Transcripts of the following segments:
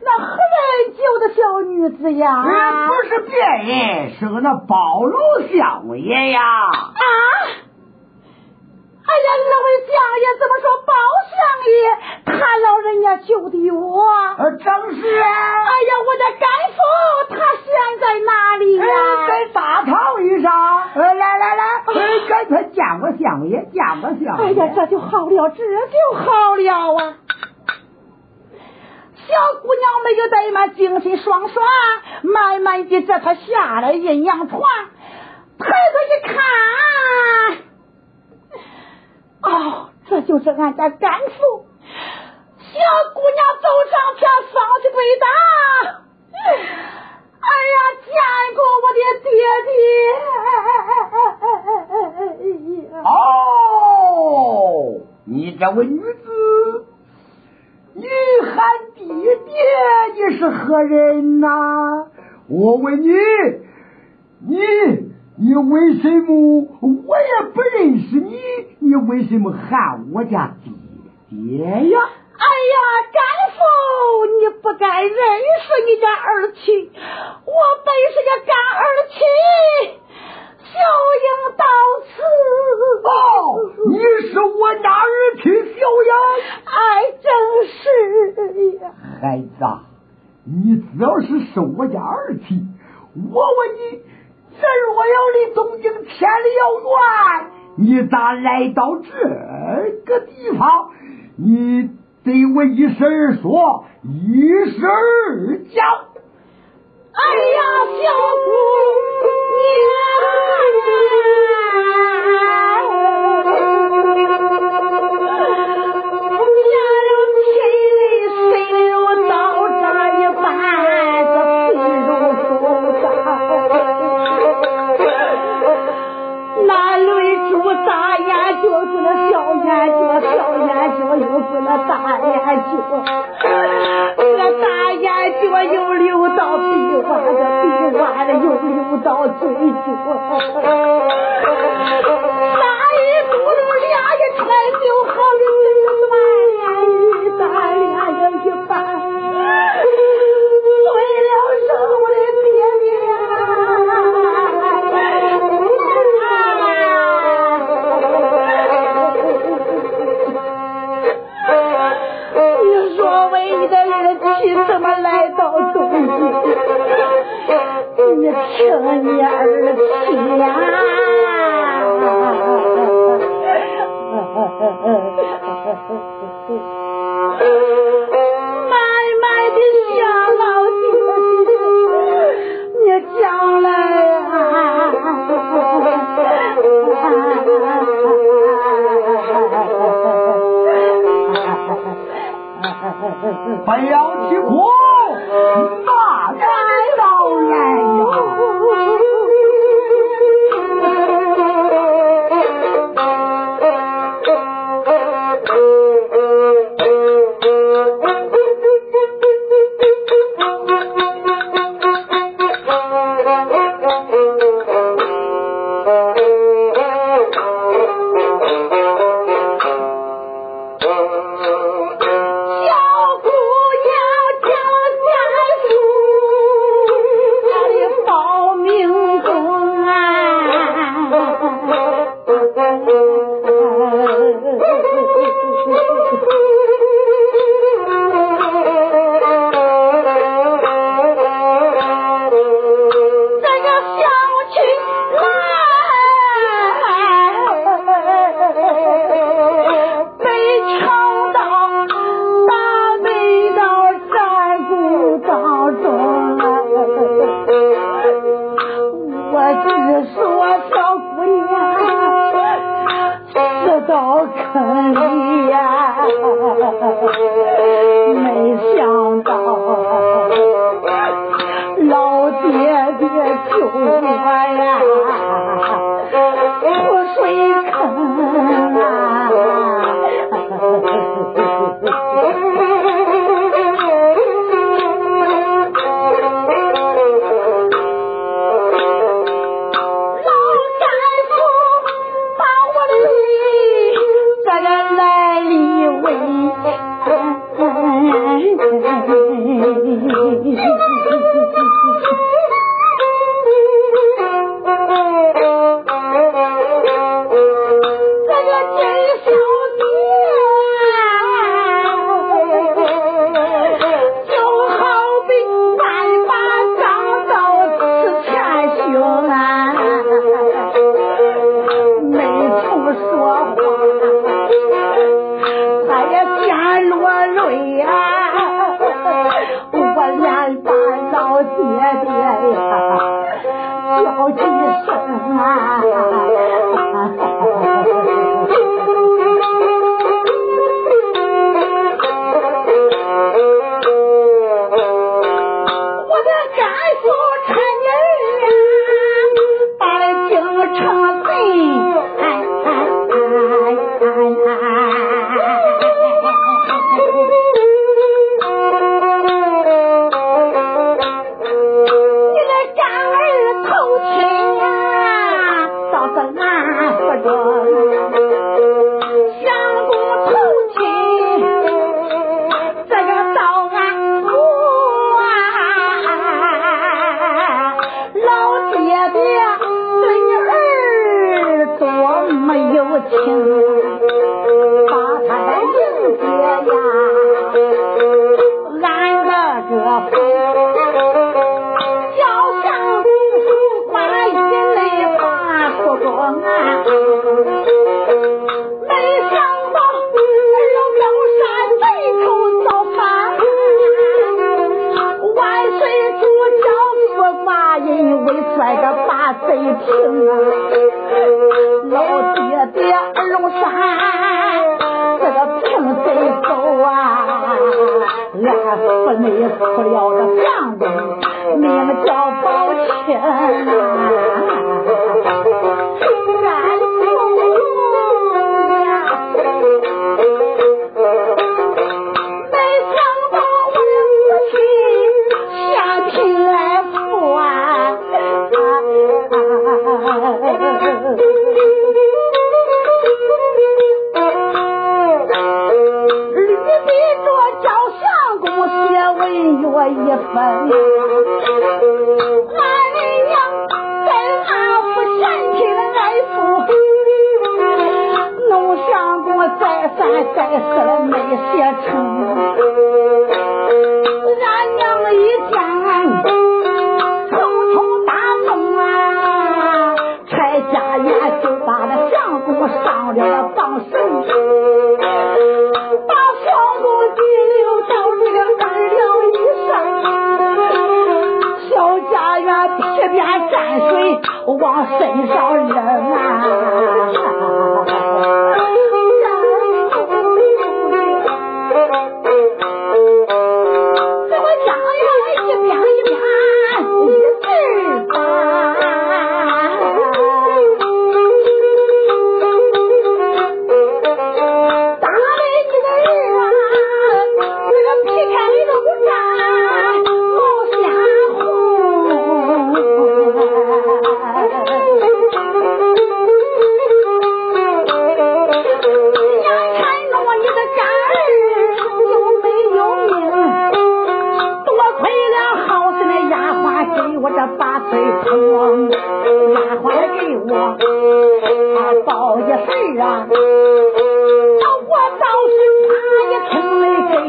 那何人救的小女子呀？不是别人，是个那宝路相爷呀！啊！哎呀，二位相爷怎么说？宝相爷他老人家救的我，正是。哎呀，我的干父他现在哪里呀？在大堂上。呃，来来来，赶快见个相爷，见个相爷。哎呀，这就好了，这就好了啊！小姑娘们就带满精神爽爽，慢慢的这才下了阴阳床。抬头一看，哦，这就是俺家甘父。小姑娘走上前，双膝跪倒，哎呀，见过我的爹爹！哎呀，哦，你这位女子。你喊弟弟，你是何人呐？我问你，你你为什么？我也不认识你，你为什么喊我家弟弟呀？哎呀，干父，你不该认识你家儿亲，我本是个干儿亲。小英到此。哦，你是我家儿的小英？哎，正是呀。孩子，你只要是是我家儿媳，我问你，这若要离东京千里遥远，你咋来到这个地方？你对我一声说，一声叫。哎呀，小姑娘。那大眼角，那大眼角又流到鼻洼，这鼻洼的又流到嘴角，那一咕噜俩一抬就喝了。听你儿呀，慢慢的想老爹，你将来啊，不要提苦。Thank you.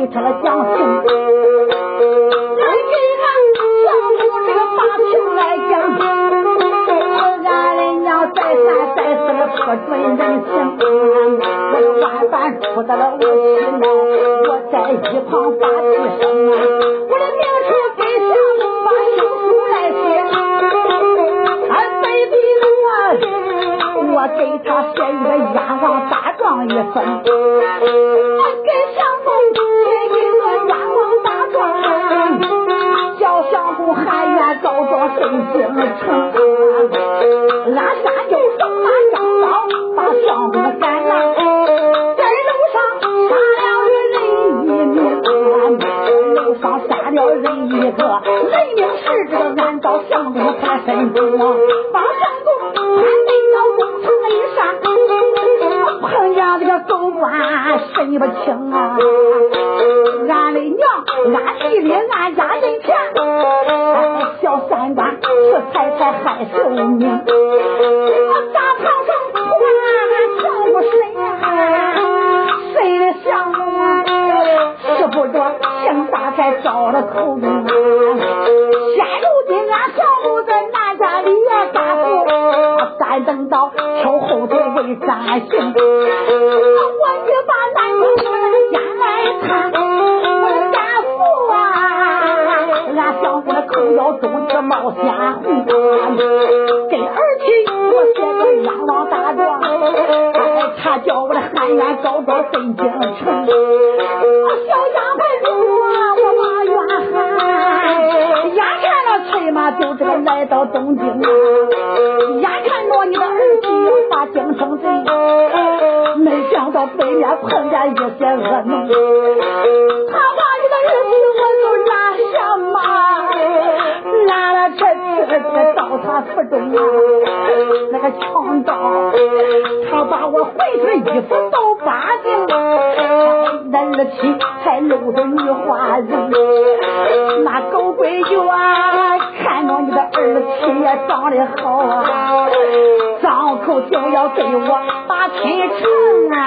给他的讲刑，我给他写出这个八情来讲降。俺的娘再三再四说不准人情，我万般出得了无气恼。我在一旁发一声啊，我的名出给下部把休书来写。俺白鼻子，我给他写一个阎王大状一封。正经的成。俺先就上马上刀，把相公赶了。在楼上杀了人一命，俺在楼上杀了人一个，人命是这个俺找相公他身中啊，把相公赶得到公堂里上，碰见这个狗官身不轻啊。的口啊。现如今俺小母在南家里也干活，咱等到秋后头为咱行。我去把南城我家来看，我的家父啊，俺小母的口要中的冒险红，跟儿亲我写个洋郎打状，他叫我来喊冤告状。来到东京，眼看着你的儿子要发京城罪，没想到对面碰见一些恶奴，他把你的儿子我就拉下马，拉了这次他到他府中啊，那个强盗他把我浑身衣服都扒净，那二妻还露着女花人，那狗鬼就啊！你的儿子亲也长得好啊，张口就要给我把亲承啊。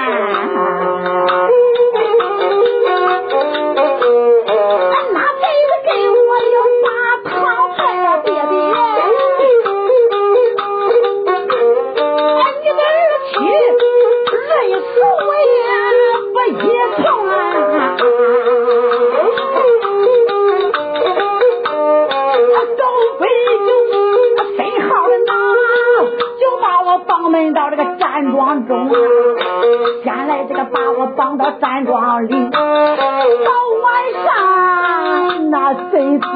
放到山庄里到晚上那真是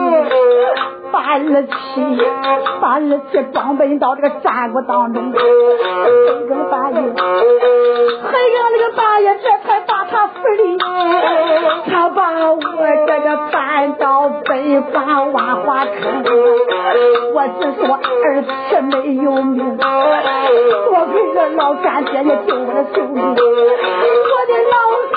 把二七，把二七装备到这个战鼓当中，整整个半爷，还让那个半爷，这才把他扶里。他把我这个搬到北方万花坑，我只说儿七没有命，多亏这老干爹救我了性命。我的老。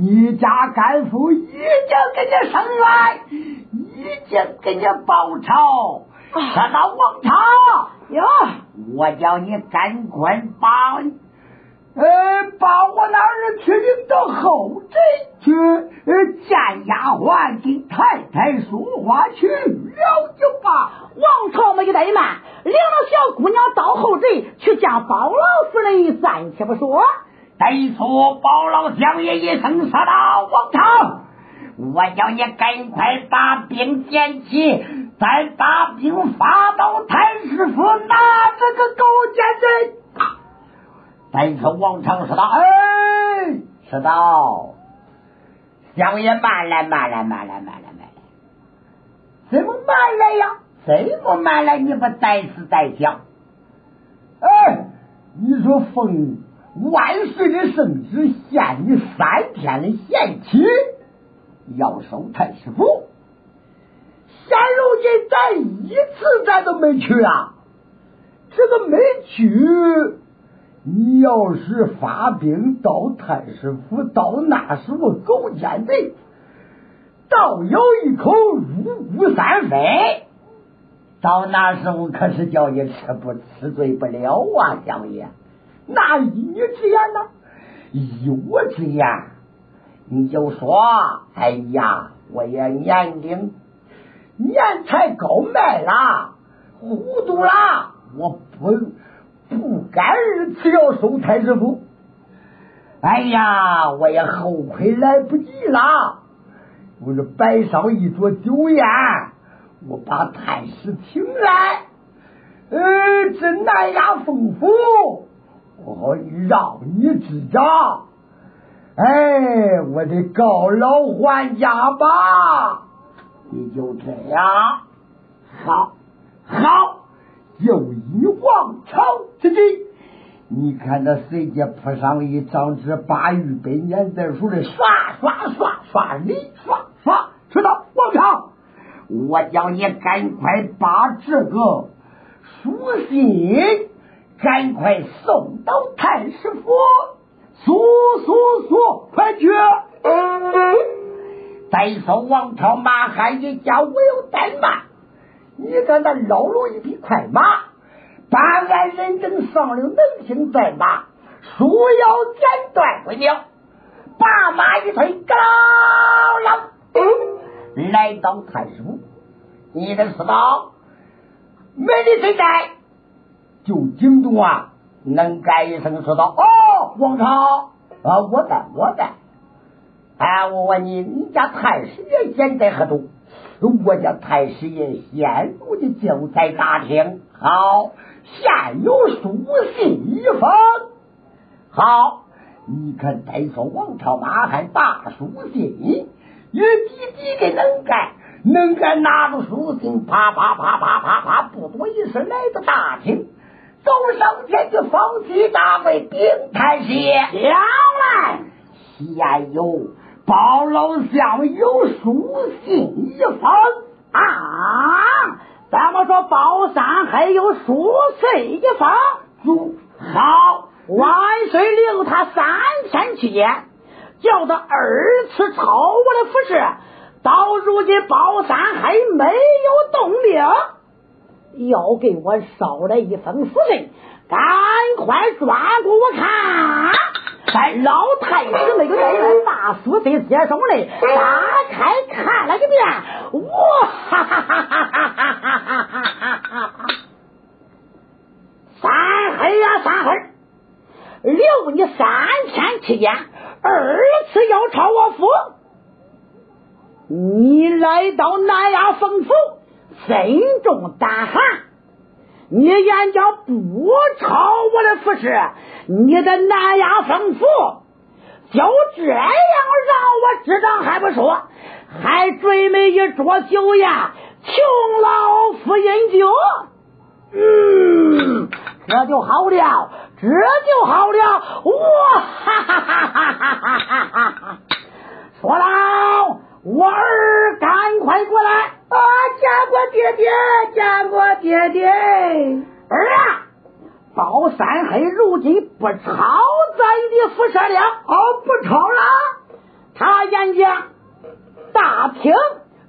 你生来，已经给你报仇。说到王朝，哟、啊，我叫你赶快把，呃，把我那儿子领到后宅去，呃，见丫鬟跟太太说话去了就罢。王朝没怠慢，领着小姑娘到后宅去见包老夫人。暂且不说，再说包老相爷一声说道：“王朝，我叫你赶快把兵捡起，再把兵发到太师府拿这个勾践人。”再说王朝说道：“哎，说道，相爷慢来，慢来，慢来，慢来，慢来，怎么慢来呀？怎么慢来？你不再死再想？哎，你说风万岁的圣旨，限你三天的限期。”要收太师府，现如今咱一次咱都没去啊！这个没去，你要是发兵到太师府，到那时候狗奸贼，倒有一口入骨三分。到那时候可是叫你吃不吃罪不了啊，相爷！那依你之言呢？依我之言。你就说，哎呀，我也年龄年才高迈了，糊涂了，我不不该二次要收太师府。哎呀，我也后悔来不及了。我这摆上一桌酒宴，我把太师请来，呃，这南雅丰富，我让你知道。哎，我的告老还家吧！你就这样，好，好，就以王朝之计。你看那谁家铺上一张纸，把预备年代书的刷刷刷刷里刷刷，说道：“王朝，我叫你赶快把这个书信赶快送到太师府。”速速速，快去！再说王朝马汉一家我有怠慢，你看他捞了一匹快马，办案人等上了能行在马，书要剪断归了，把马一推，嘎啦来到太师府。你的死道没的谁在？就惊动啊！能干一声说道：“哦，王朝啊，我在，我在。哎，我问你，你家太师爷现在何处？我家太师爷现如今就在大厅。好，现有书信一封。好，你可带说王朝马汉大书信，与弟弟的能干，能干拿着书信，啪啪啪啪啪啪，不多一声来到大厅，走上前就放起大跪禀太师，将来现有。包老相有书信一封啊！咱们说包山还有书信一封？主好，万岁令他三天期间，叫他二次抄我的服饰，到如今包山还没有动兵，要给我捎来一封书信，赶快转给我看。在老太师那个带来把书信接上来，打开看了一遍，哇哈哈哈哈哈哈哈哈哈哈！三黑呀三黑，留你三天期间，二次要抄我府，你来到南衙封府，身中大汉。你眼角不超我的服饰，你的南亚风俗，就这样让我知道还不说，还准备一桌酒宴，请老夫饮酒。嗯，这就好了，这就好了，哇哈哈哈哈哈哈哈哈！说了。我儿，赶快过来！啊，见过爹爹，见过爹爹。儿啊，包三黑如今不超咱的辐射了，哦，不超了。他眼睛大厅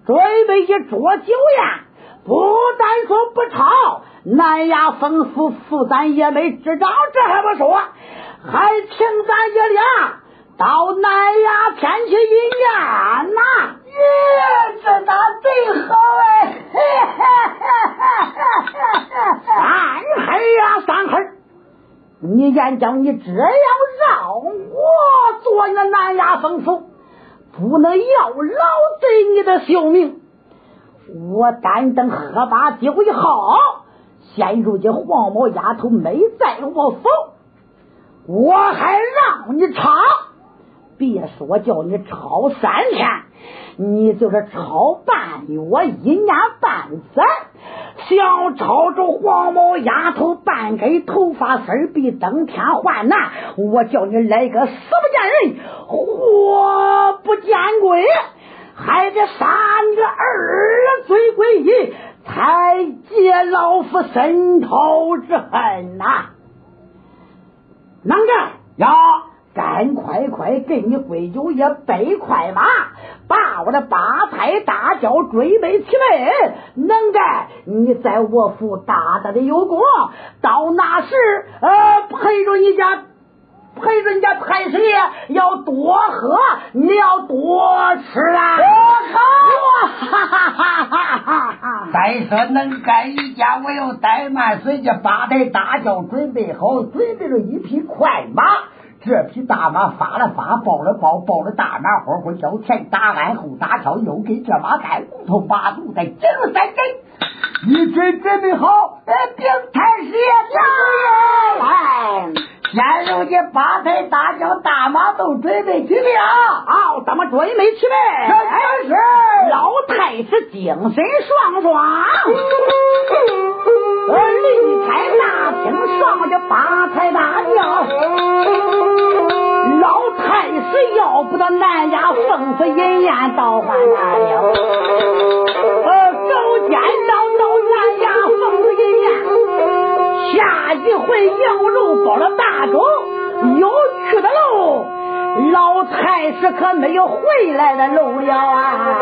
准备一桌酒宴，不但说不超，南衙吩咐副咱也没执掌，这还不说，还请咱爷俩。到南衙天去一宴呐！耶，这哪最好哎！三 黑呀，三黑！你眼叫你这样让我做你的南衙吩咐，不能要老贼你的性命。我单等喝罢酒以后，现如今黄毛丫头没在我府，我还让你唱。别说叫你抄三天，你就是抄半月、一年半载，想抄着黄毛丫头半根头发丝儿，比登天还难。我叫你来个死不见人，活不见鬼，还得杀你个二罪归一，才解老夫心头之恨呐！能干呀？赶快快给你闺九爷备快马，把我的八抬大轿准备齐备，能干你在我府大大的有功，到那时呃陪着你家陪着你家太师爷要多喝，你要多吃啊！好，哈哈哈哈哈哈！再说能干一家，我要怠慢，随着八抬大轿准备好，准备了一匹快马。这匹大马发了发，抱了抱，抱了大马活活交前打鞍后打跳，又给这马带骨头，把肚再整三根。一准准备好，哎，禀太师爷来。现如今八抬大轿大马都准备齐备了，好，咱们准备齐备。这是老太师精神爽爽，我离开大厅上的八抬大轿。老太师要不到南家奉府饮宴，倒还难了。呃，走见到到南家奉府饮宴，下一回羊肉包了大粥，又去的喽。老太师可没有回来的路了啊！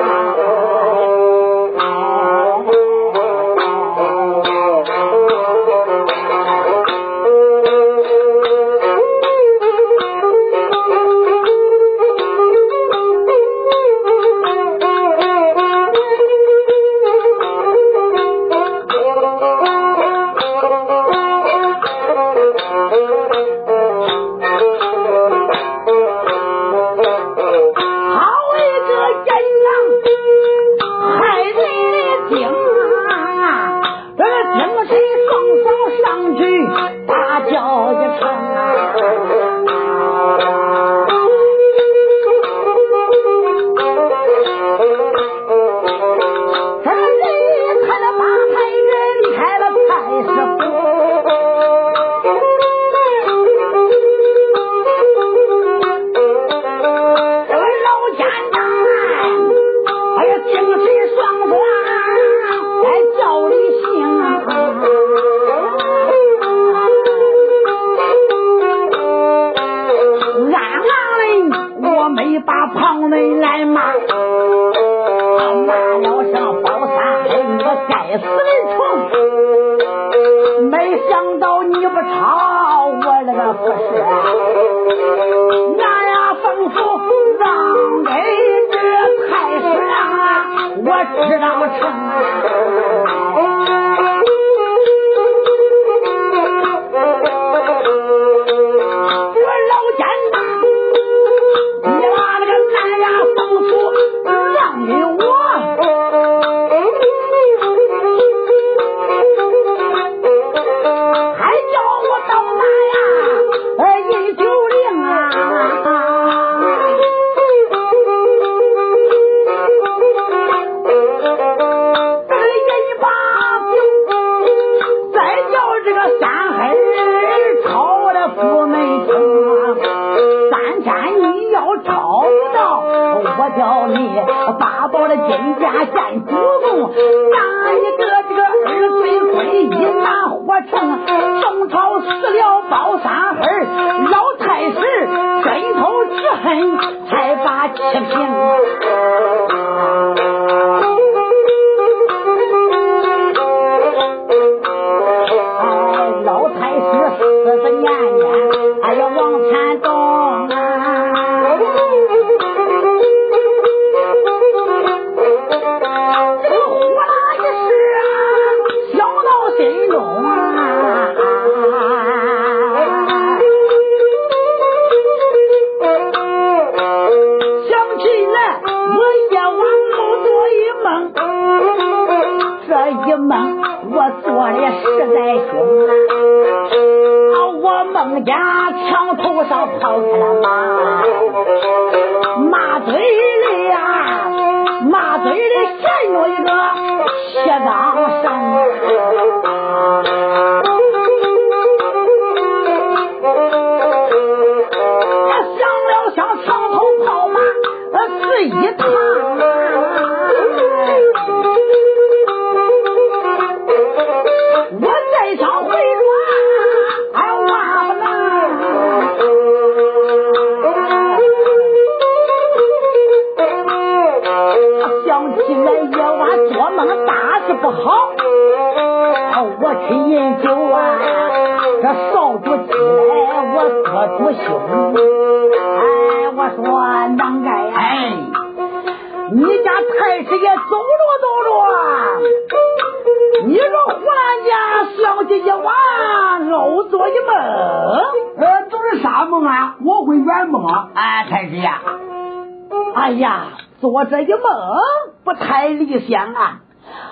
想啊！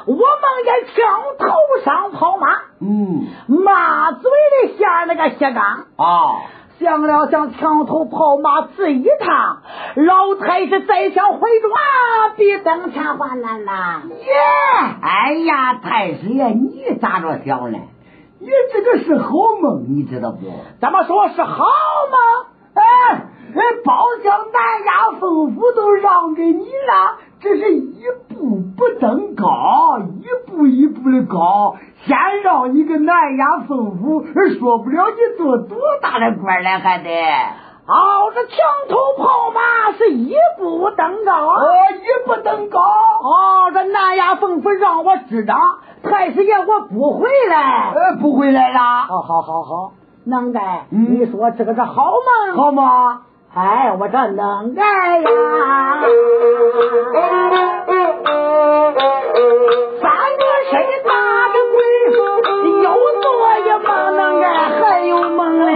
我梦见枪头上跑马，嗯，马嘴里下那个血缸啊，想了想，墙头跑马这一趟，老太师再想回转，比登天还难呐！耶！哎呀，太师爷，你咋着想呢？你这个是好梦，你知道不？怎么说是好梦？哎。哎，包厢南衙丰府都让给你了，这是一步不登高，一步一步的高。先让你个南衙丰府，说不了你做多大的官了，还得。哦，这墙头跑马是一步登高，哦，一步登高。哦，这南衙丰府让我知道，太师爷我不回来，呃，不回来了。好好好好，能干。你说这个是好吗，好吗？哎，我这能干呀！三个身大的鬼，又做一梦能干，还有梦嘞！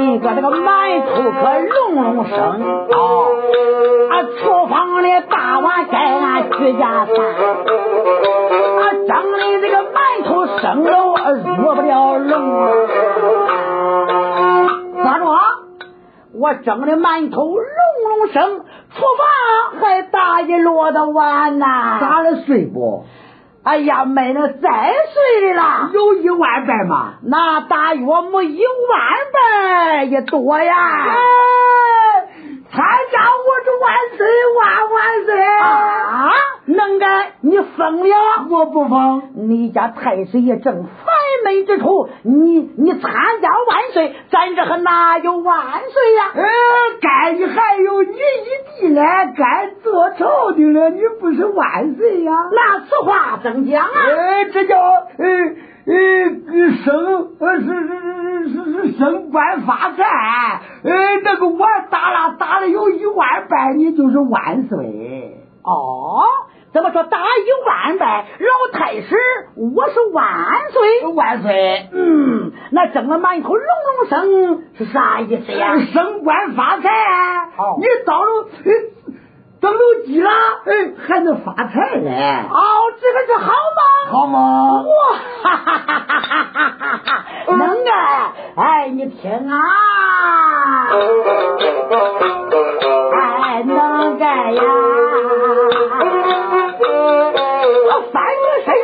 一个这个馒头，可隆隆声哦。啊，厨房里大碗盖俺居家饭，啊，蒸的这个馒头生了入不了笼。咋着？我蒸的馒头隆隆声，厨房还打一摞的碗呐。咋了睡不？哎呀，卖了三岁的啦，有一万拜吗？那大约没一万拜也多呀。哎参加我这万岁万万岁啊！能干，你疯了？我不疯。你家太师爷正烦闷之处，你你参加万岁，咱这还哪有万岁呀？呃，该你还有你一弟呢，该做朝廷了，你不是万岁呀？那此话怎讲啊？呃，这叫呃呃升呃是是是是升官发财。呃，那个我打了打了有一万拜，你就是万岁。哦。怎么说打一万呗，老太师我是万岁万岁。嗯，那整了满口隆隆声是啥意思呀？升官发财。哦，你到了登楼机了，哎，还能发财嘞。哦，这个是好吗？好吗？哇哈哈哈哈哈哈！能啊！哎，你听啊！哎，能干呀！我翻个身，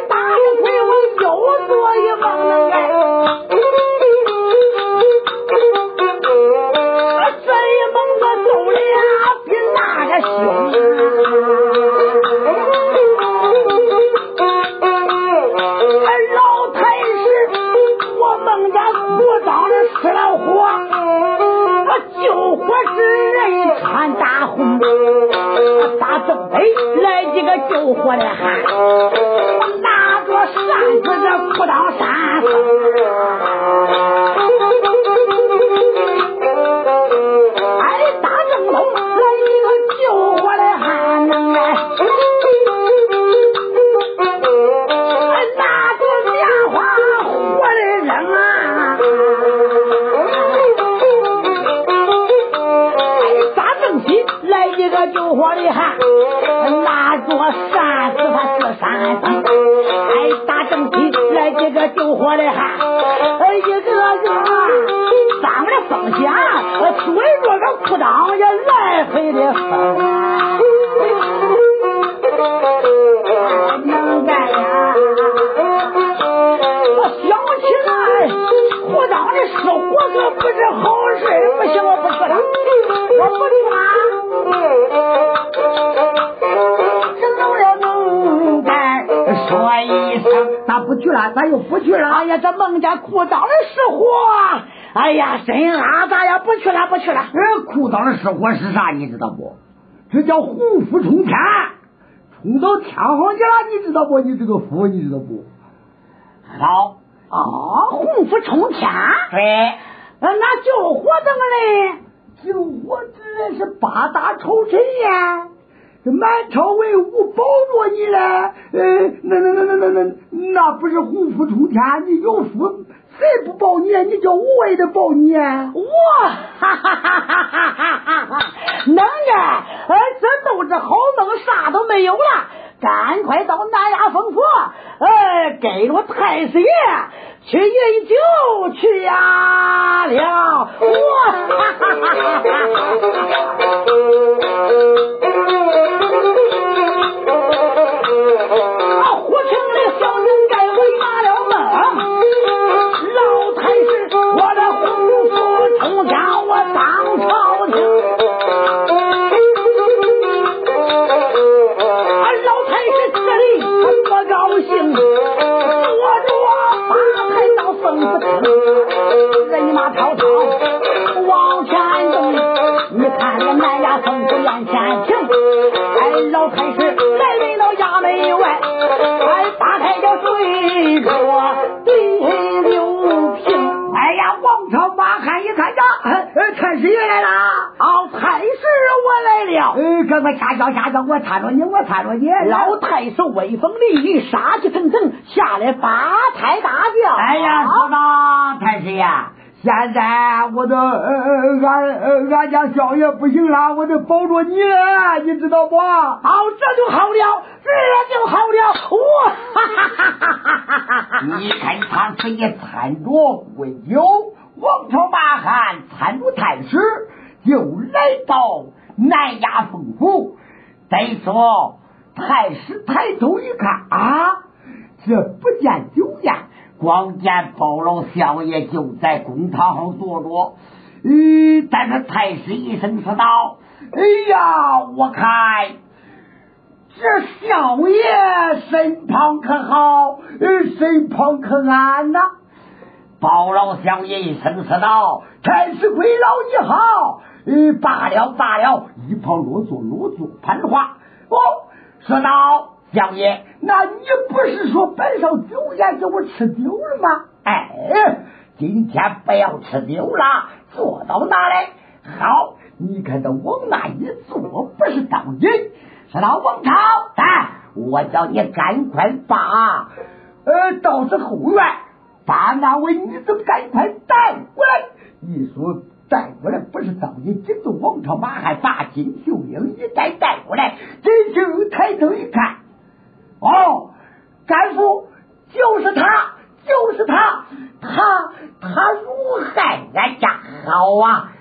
这孟家裤裆的失火，哎呀，真拉咋呀？不去了，不去了。这，裤裆的失火是啥？你知道不？这叫虎符冲天，冲到天上去了，你知道不？你这个符，你知道不？好哦，红符冲天。对，那救火怎么嘞？救火之人是八大仇臣呀，这满朝文武保着你嘞。呃，那那那那那那那不是虎符冲天？你有福，谁不保你？你叫我也得保你。哇哈哈哈哈哈哈哈！能啊，哎，这都是好梦，啥都没有了。赶快到南衙封府，哎，给我太师爷去饮酒去呀了。哇哈哈哈哈哈！呃，赶快下轿下轿，我搀着你，我搀着你。老太守威风凛凛，杀气腾腾，下来八抬大轿。哎呀，说到太师爷。现在我的呃俺呃俺家少爷不行了，我得保着你，你知道不？好，这就好了，这就好了。哇哈哈哈哈哈哈！你看他是一参着贵酒，王朝马汉参着太师，就来到南衙封府。再说太师抬头一看啊，这不见酒宴，光见包老相爷就在公堂上坐着。嗯，但是太师一声说道：“哎呀，我看这相爷身旁可好？身旁可安呐？”包老相爷一声说道：“太师贵老你好。”嗯，罢了罢了，一旁落座落座攀话。哦，说道：“相爷，那你不是说摆上酒宴叫我吃酒了吗？哎，今天不要吃酒了。”坐到哪来？好，你看他往那一坐，不是当人。说到王朝，哎，我叫你赶快把呃到这后院把那位女子赶快带过来。你说带过来，不是当你惊动王朝马汉，把金秀英一带带过来。金秀英抬头一看，哦，干父就是他，就是他，他他如害俺家。好啊，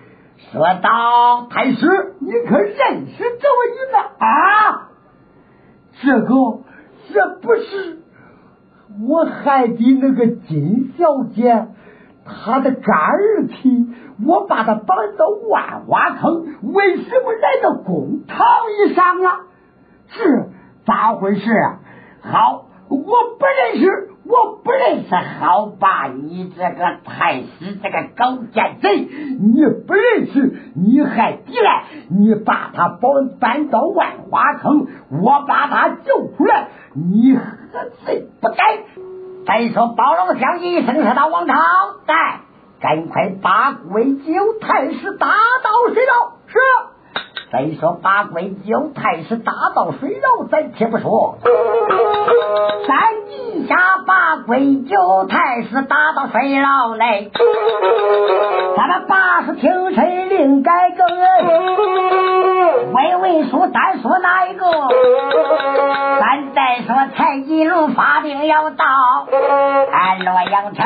说道太师，你可认识这位女子啊？这个这不是我害的那个金小姐，他的干儿媳，我把他绑到万花坑，为什么来到公堂以上啊？是咋回事啊？好，我不认识。我不认识，好吧？你这个太师，这个狗奸贼，你不认识，你还抵赖？你把他保搬到万花坑，我把他救出来，你何罪不该？再说包龙相一声喝道：“王朝，来，赶快把鬼酒太师打到水牢。”是。再说把贵酒太师打到水牢，咱且不说。咱一下把贵酒太师打到水牢内，咱们八十听谁令改更？魏文书单说哪一个？咱再说蔡继龙发兵要到安洛阳城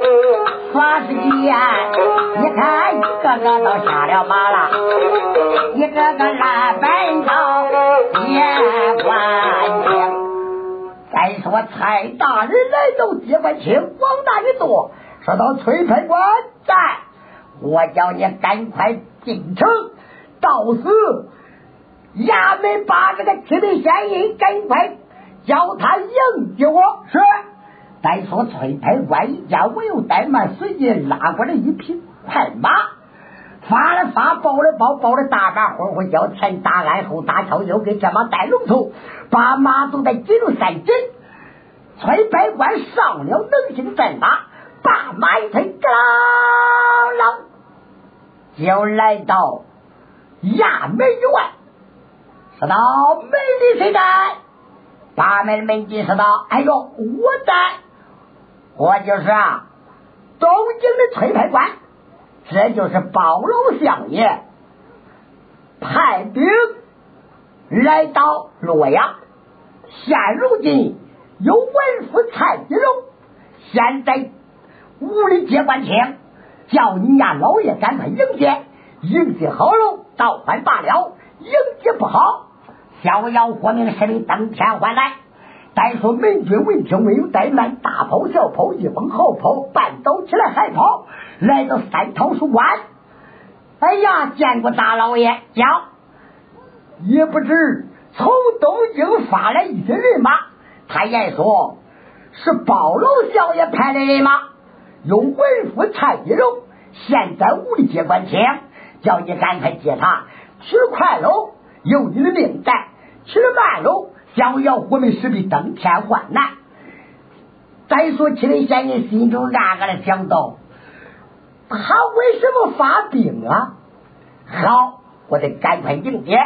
我都下了马了，一个个来奔到接官清。再说蔡大人来到接官清，往那一坐，说到崔判官在，我叫你赶快进城，到时衙门把这个七品县印赶快叫他迎接我，是。再说崔太官一见我又怠慢，随即拉过来一匹快马，发了发，包了包，包了大马呼呼叫，前大鞍后大跳，又给这马带龙头，把马都在紧了三紧。崔百官上了能行战马，把马一推，啷啷，就来到衙门以外。说道：“门里谁在？”八门门进说道：“哎呦，我在，我就是啊，东京的崔派官，这就是包老相爷派兵来到洛阳，现如今。”有文夫蔡金龙，现在屋里接官厅，叫你家老爷赶快迎接，迎接好了，倒换罢了；迎接不好，逍遥活命士兵登天还来。再说门军闻听没有怠慢，大炮小炮一风好炮，半倒起来海跑，来到三桃书馆。哎呀，见过大老爷，叫也不知从东京发来一些人马。太爷说：“是包老小爷派的人马？有文夫蔡一荣，现在屋里接官厅，叫你赶快接他。去快喽，有你的命在；去得慢喽，想要活命势必登天换难。再说，七位仙人心中暗暗的想到：他为什么发病啊？好，我得赶快迎接。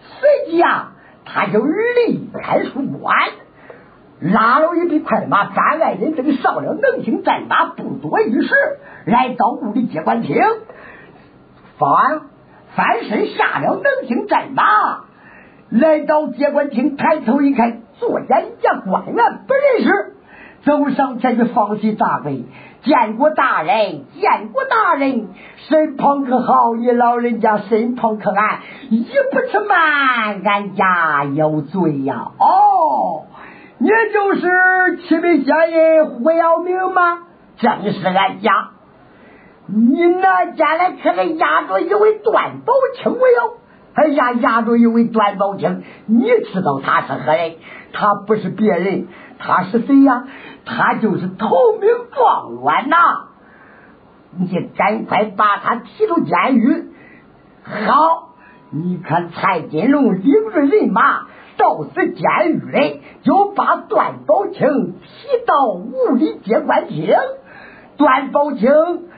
随即啊，他就离开书馆。”拉了一匹快马，三爱人正上了能行战马，不多一时，来到屋里接官厅，翻翻身下了能行战马，来到接官厅，抬头一看，坐下一家官员不认识，走上前去放起大杯，见过大人，见过大人，身旁可好？你老人家身旁可安？一不吃饭，俺家有罪呀！哦。你就是七品仙人胡耀明吗？正是俺家。你那家来可是压着一位段宝清没有？哎呀，压着一位段宝清，你知道他是何人？他不是别人，他是谁呀？他就是投名状元呐！你赶快把他提出监狱。好，你看蔡金龙领着人马。到此监狱里，就把段宝清提到五里接官厅。段宝清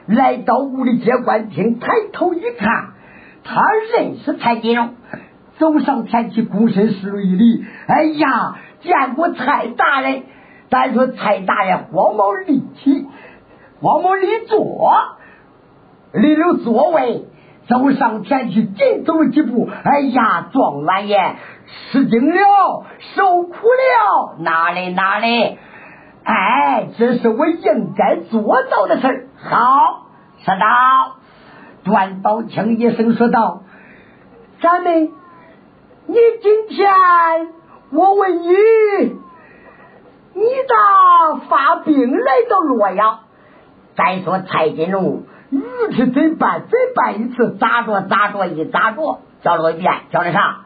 来到五里接官厅，抬头一看，他认识蔡金荣，走上前去躬身施了一礼。哎呀，见过蔡大人！但说蔡大人慌忙立起，慌忙立坐，立了座位。走上前去，紧走了几步。哎呀，状元爷，吃惊了，受苦了。哪里哪里？哎，这是我应该做到的事儿。好，说道。段宝清一声说道：“咱们，你今天，我问你，你咋发病来到洛阳？再说蔡金龙。”鱼是怎办？怎办一次？咋着咋着一咋着？叫了一遍，叫的啥？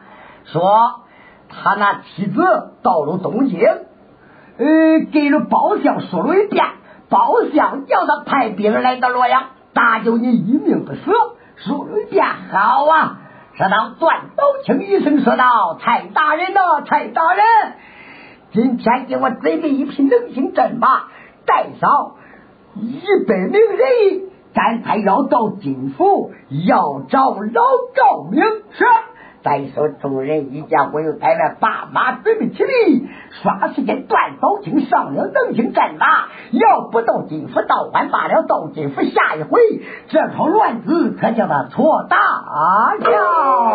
说他那妻子到了东京，呃，给了包相说了一遍，包相叫他派兵来到洛阳，搭救你一命不死。说了一遍，好啊！说到段宝清一声说道：“蔡大人呐，蔡大人，今天给我准备一匹能行战马，带上一百名人。”赶快要到金府，要找老赵明。是。再说众人一见我又带来把马准备起立，刷时间段宝清上了能行战马，要不到金府倒换罢了。到金府下一回，这场乱子可叫他错大了。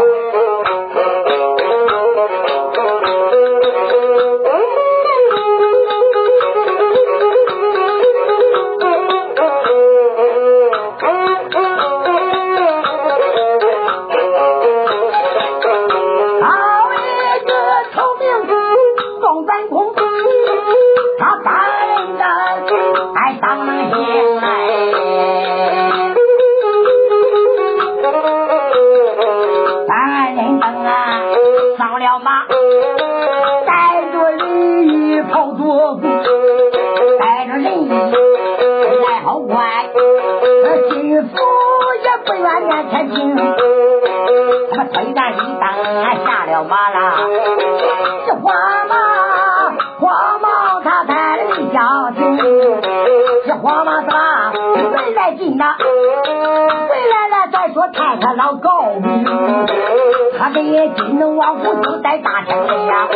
他这金龙王府就在大厅里呀，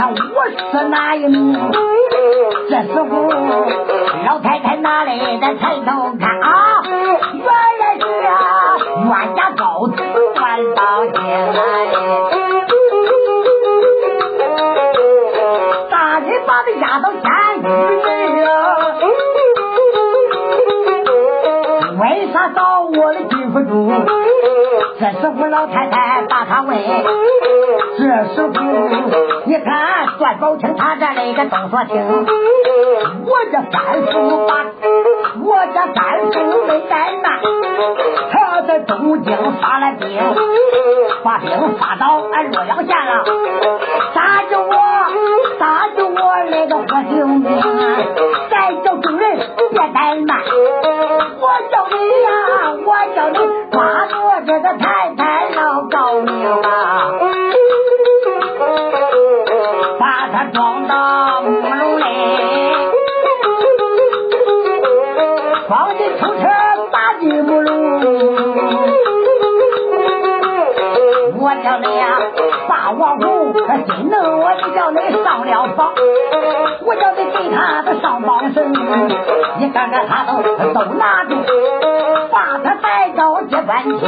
你看看我是哪一名？这时候老太太哪里的抬头这时候老太太把他问，这时候你看段宝清他这那个都说清，我这三叔把，我这三叔没怠慢，他在东京发了兵，把兵发到俺洛阳县了，杀着我，杀着我那个活性命，再叫众人别怠慢，我叫你呀，我叫你抓住这个太太老高明啊，把他装到木笼里，放进囚车打进木笼。我叫你呀，霸王虎和金能，我就叫你上了房，你看看他都都拿住，把他带到接官厅，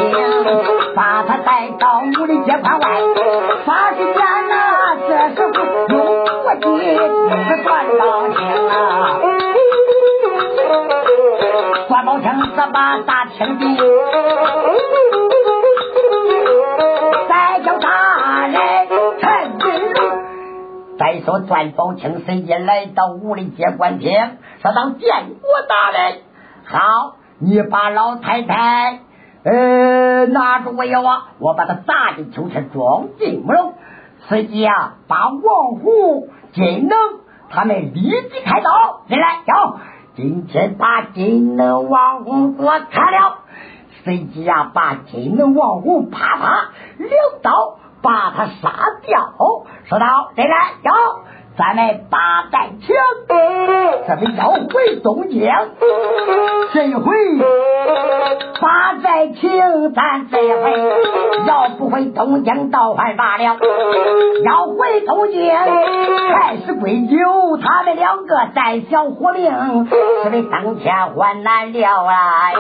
把他带到屋里接官外，发时间呐，这时候用国际是段宝清啊，段宝清是把大清的。再说段宝清随即来到屋里接官厅，说道：“见过大人。好，你把老太太呃拿住我要啊，我把她砸进囚车，装进木笼。随即啊，把王虎、金能他们立即开刀进来。走，今天把金能、王虎给我砍了。随即啊，把金能王虎啪啪两刀把他杀掉。说道：“进来，走，咱们把寨情，咱们要回东京。这一回把寨清，咱这一回要不回东京倒还罢了，要回东京还是归咎他们两个再小活命，是为当前患难了啊！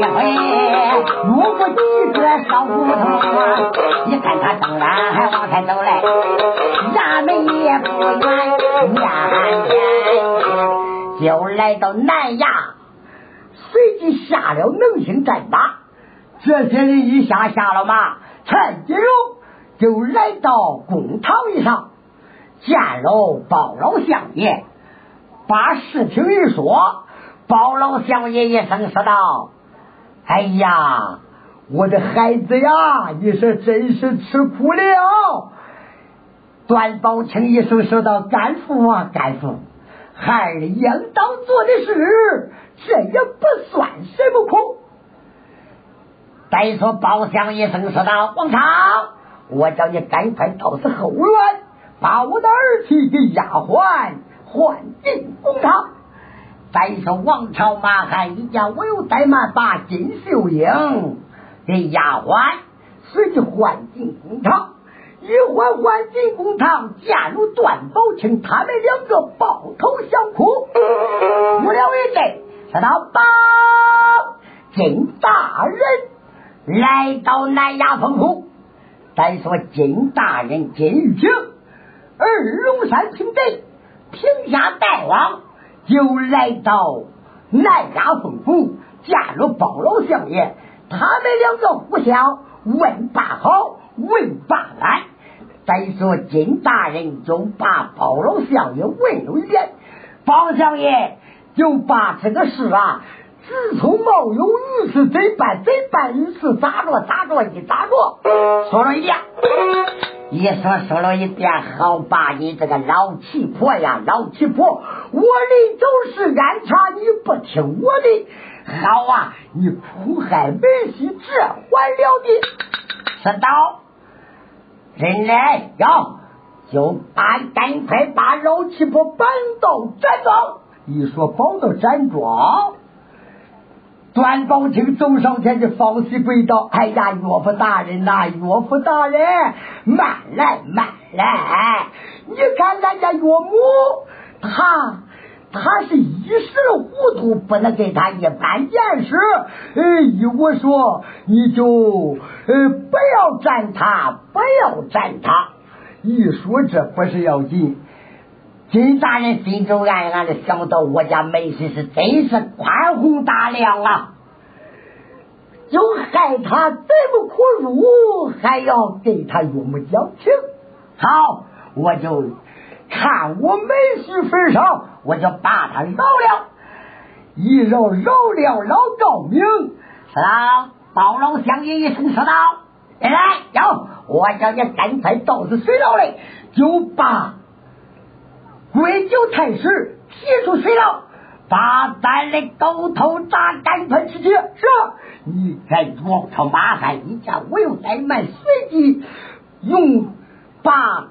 这一回路过几个小胡同啊，你看他当然还往前走来，衙门也不远，面前就来到南衙，随即下了能行战马。这些人一下下了马，陈金荣就来到公堂以上，见了包老相爷，把事情一说，包老相爷一声说道：“哎呀，我的孩子呀，你说真是吃苦了。段宝清一声说道：“干父啊，干父，孩儿应当做的事，这也不算什么苦。”再说包厢一声说道：“王昌，我叫你赶快到此后院，把我的儿媳给丫鬟换进公堂。”再说王朝马汉一家，我又怠慢，把金秀英给丫鬟随即换进公堂。一换换进公堂，加入段宝清，他们两个抱头相哭。不了一阵，说道：“报金大人来到南衙封府。”再说金大人金玉清，二龙山平贼，平下大王。又来到南衙封府，见了包老相爷，他们两个互相问罢好，问罢安。再说金大人就把包老相爷问了一遍，包相爷就把这个事啊，自从冒有如此怎办怎办，如此咋着咋着一咋着，说了一遍。一说说了一遍，好吧，你这个老七婆呀，老七婆，我临走时安全你不听我的，好啊，你苦害门婿，这还了得？说道，人来要就把赶快把老七婆搬到毡庄。一说搬到毡庄。段宝清走上前就放起跪道：“哎呀，岳父大人呐，岳父大人，慢来慢来！你看咱家岳母，他他是一时糊涂，不能给他一般见识。呃，依我说，你就呃不要沾他，不要沾他。一说这不是要紧。”金大人心中暗暗的想到：我家梅氏是真是宽宏大量啊！就害他这么苦辱，还要给他岳母讲情。好，我就看我梅婿份上，我就把他饶了。一饶饶了老赵明，是啊，包老乡爷一声说道：“来，要我叫你赶快到此水牢里，就把。”归九太师提出水牢，把咱的狗头铡赶快吃去。是，你看王朝马汉一家，我又怠慢，随即用把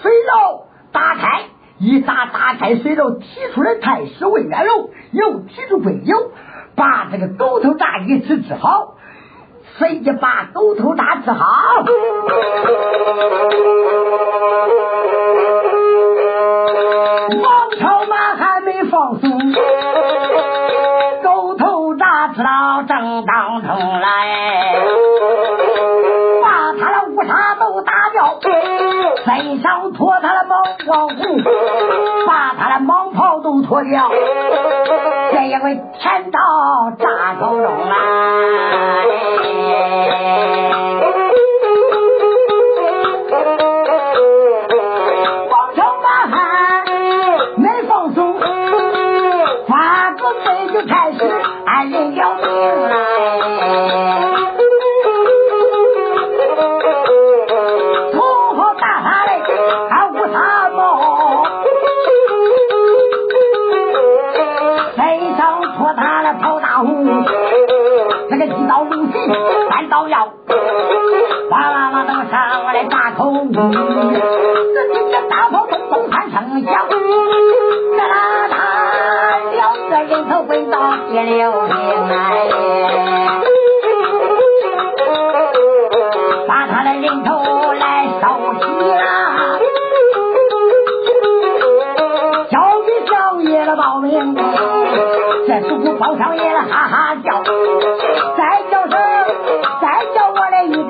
水牢打开，一打打开水牢，提出来太师魏元龙，又提出桂九，把这个狗头铡一次治好，随即把狗头铡治好。王朝马还没放松，狗头铡知道正当中来，把他的乌纱都打掉，身上脱他的毛光裤，把他的毛袍都脱掉，这一回天到扎口中来。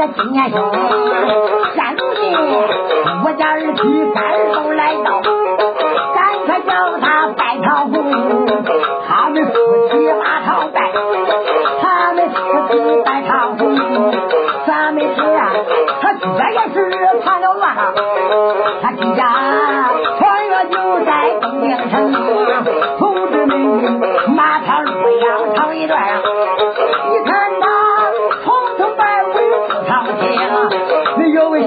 今青年兄，现今我家二弟三叔来到，咱可叫他拜堂夫，他们夫妻把草拜，他们夫妻拜堂夫，咱们是啊，他这也是怕了乱了，他今家穿越就在东京城，同志们马上路要唱一段。你有一